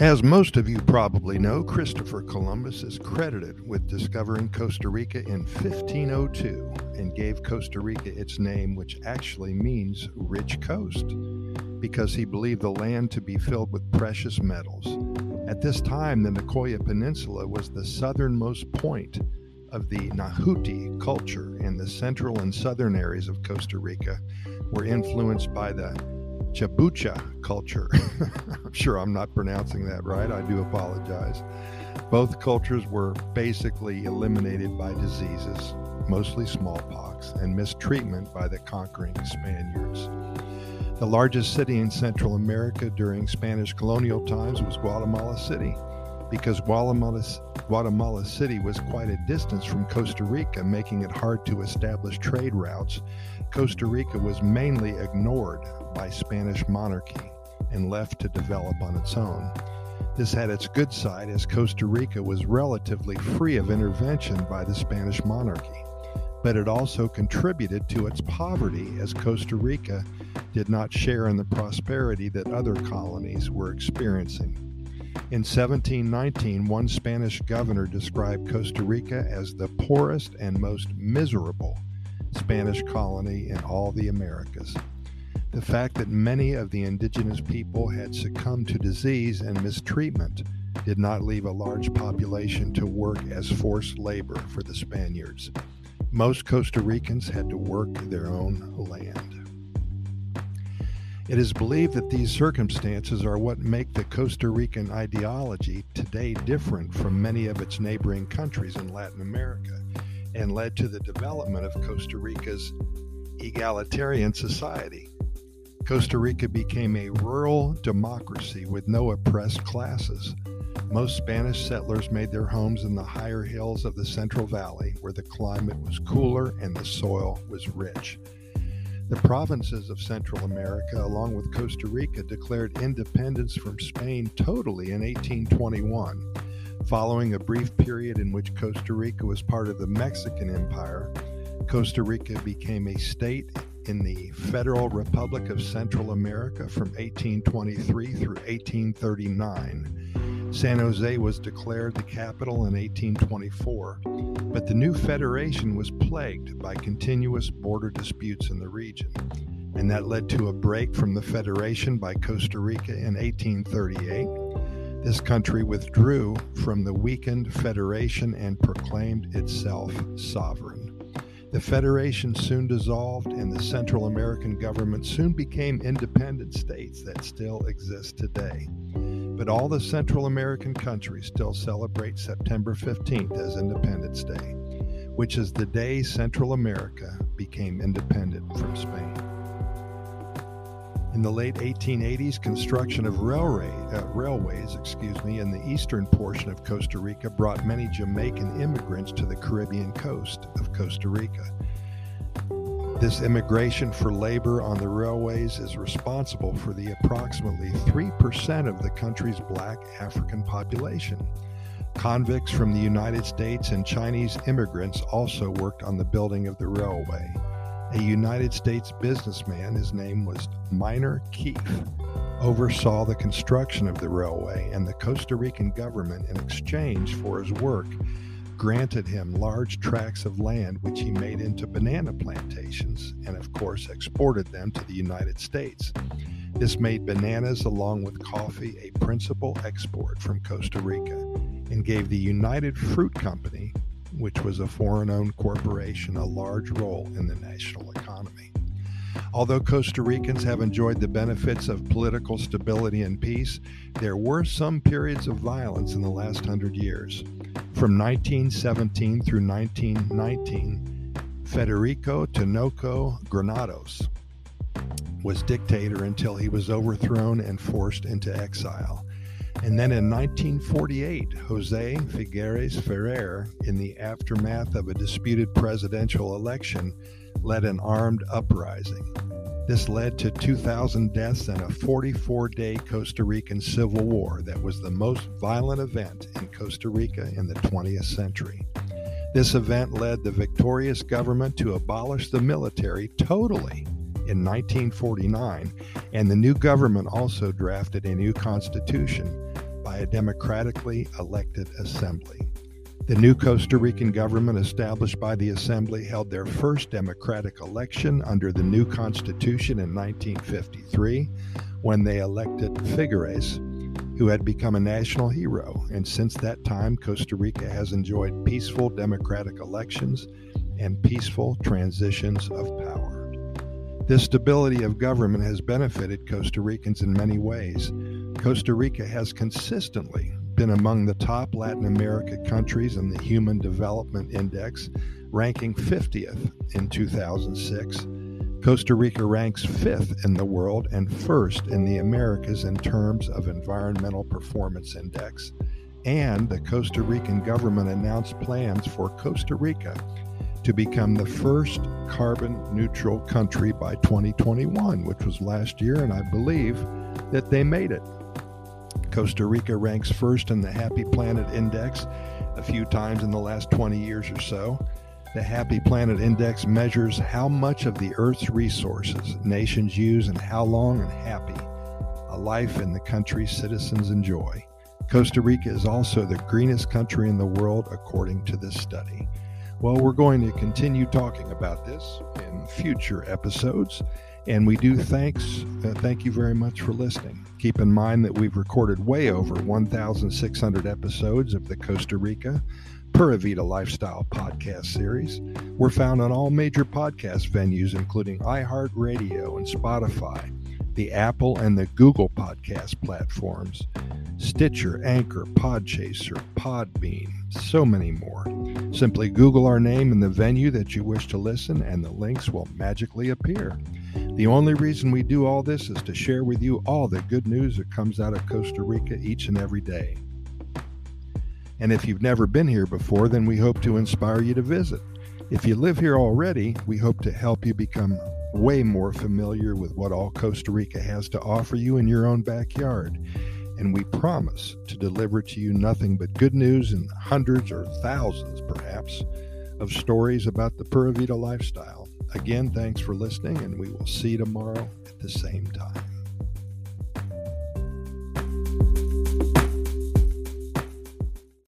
As most of you probably know, Christopher Columbus is credited with discovering Costa Rica in 1502 and gave Costa Rica its name, which actually means rich coast, because he believed the land to be filled with precious metals. At this time, the Nicoya Peninsula was the southernmost point of the Nahuti culture, and the central and southern areas of Costa Rica were influenced by the Chabucha culture. I'm sure I'm not pronouncing that right. I do apologize. Both cultures were basically eliminated by diseases, mostly smallpox, and mistreatment by the conquering Spaniards. The largest city in Central America during Spanish colonial times was Guatemala City, because Guatemala, Guatemala City was quite a distance from Costa Rica, making it hard to establish trade routes. Costa Rica was mainly ignored by Spanish monarchy and left to develop on its own. This had its good side as Costa Rica was relatively free of intervention by the Spanish monarchy, but it also contributed to its poverty as Costa Rica did not share in the prosperity that other colonies were experiencing. In 1719, one Spanish governor described Costa Rica as the poorest and most miserable Spanish colony in all the Americas. The fact that many of the indigenous people had succumbed to disease and mistreatment did not leave a large population to work as forced labor for the Spaniards. Most Costa Ricans had to work their own land. It is believed that these circumstances are what make the Costa Rican ideology today different from many of its neighboring countries in Latin America and led to the development of Costa Rica's egalitarian society. Costa Rica became a rural democracy with no oppressed classes. Most Spanish settlers made their homes in the higher hills of the Central Valley, where the climate was cooler and the soil was rich. The provinces of Central America, along with Costa Rica, declared independence from Spain totally in 1821. Following a brief period in which Costa Rica was part of the Mexican Empire, Costa Rica became a state in the Federal Republic of Central America from 1823 through 1839. San Jose was declared the capital in 1824, but the new federation was plagued by continuous border disputes in the region, and that led to a break from the federation by Costa Rica in 1838. This country withdrew from the weakened federation and proclaimed itself sovereign. The Federation soon dissolved, and the Central American government soon became independent states that still exist today. But all the Central American countries still celebrate September 15th as Independence Day, which is the day Central America became independent from Spain. In the late 1880s, construction of railway, uh, railways excuse me, in the eastern portion of Costa Rica brought many Jamaican immigrants to the Caribbean coast of Costa Rica. This immigration for labor on the railways is responsible for the approximately 3% of the country's black African population. Convicts from the United States and Chinese immigrants also worked on the building of the railway a United States businessman, his name was Minor Keith, oversaw the construction of the railway, and the Costa Rican government, in exchange for his work, granted him large tracts of land which he made into banana plantations and, of course, exported them to the United States. This made bananas, along with coffee, a principal export from Costa Rica and gave the United Fruit Company which was a foreign owned corporation, a large role in the national economy. Although Costa Ricans have enjoyed the benefits of political stability and peace, there were some periods of violence in the last hundred years. From 1917 through 1919, Federico Tinoco Granados was dictator until he was overthrown and forced into exile. And then in 1948, Jose Figueres Ferrer, in the aftermath of a disputed presidential election, led an armed uprising. This led to 2,000 deaths and a 44 day Costa Rican civil war that was the most violent event in Costa Rica in the 20th century. This event led the victorious government to abolish the military totally in 1949, and the new government also drafted a new constitution by a democratically elected assembly. The new Costa Rican government, established by the Assembly, held their first democratic election under the new constitution in 1953 when they elected Figueres, who had become a national hero. And since that time, Costa Rica has enjoyed peaceful democratic elections and peaceful transitions of power. This stability of government has benefited Costa Ricans in many ways. Costa Rica has consistently been among the top Latin America countries in the Human Development Index, ranking 50th in 2006. Costa Rica ranks fifth in the world and first in the Americas in terms of Environmental Performance Index. And the Costa Rican government announced plans for Costa Rica to become the first carbon neutral country by 2021, which was last year, and I believe that they made it. Costa Rica ranks first in the Happy Planet Index a few times in the last 20 years or so. The Happy Planet Index measures how much of the Earth's resources nations use and how long and happy a life in the country citizens enjoy. Costa Rica is also the greenest country in the world, according to this study. Well, we're going to continue talking about this in future episodes. And we do thanks, uh, thank you very much for listening. Keep in mind that we've recorded way over 1,600 episodes of the Costa Rica Pura Vida Lifestyle podcast series. We're found on all major podcast venues, including iHeartRadio and Spotify, the Apple and the Google podcast platforms, Stitcher, Anchor, Podchaser, Podbean, so many more. Simply Google our name and the venue that you wish to listen, and the links will magically appear. The only reason we do all this is to share with you all the good news that comes out of Costa Rica each and every day. And if you've never been here before, then we hope to inspire you to visit. If you live here already, we hope to help you become way more familiar with what all Costa Rica has to offer you in your own backyard. And we promise to deliver to you nothing but good news and hundreds or thousands, perhaps, of stories about the Pura Vida lifestyle. Again, thanks for listening, and we will see you tomorrow at the same time.